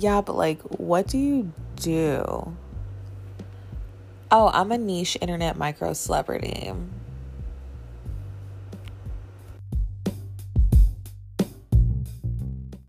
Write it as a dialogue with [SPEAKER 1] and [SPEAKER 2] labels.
[SPEAKER 1] Yeah, but like, what do you do? Oh, I'm a niche internet micro celebrity.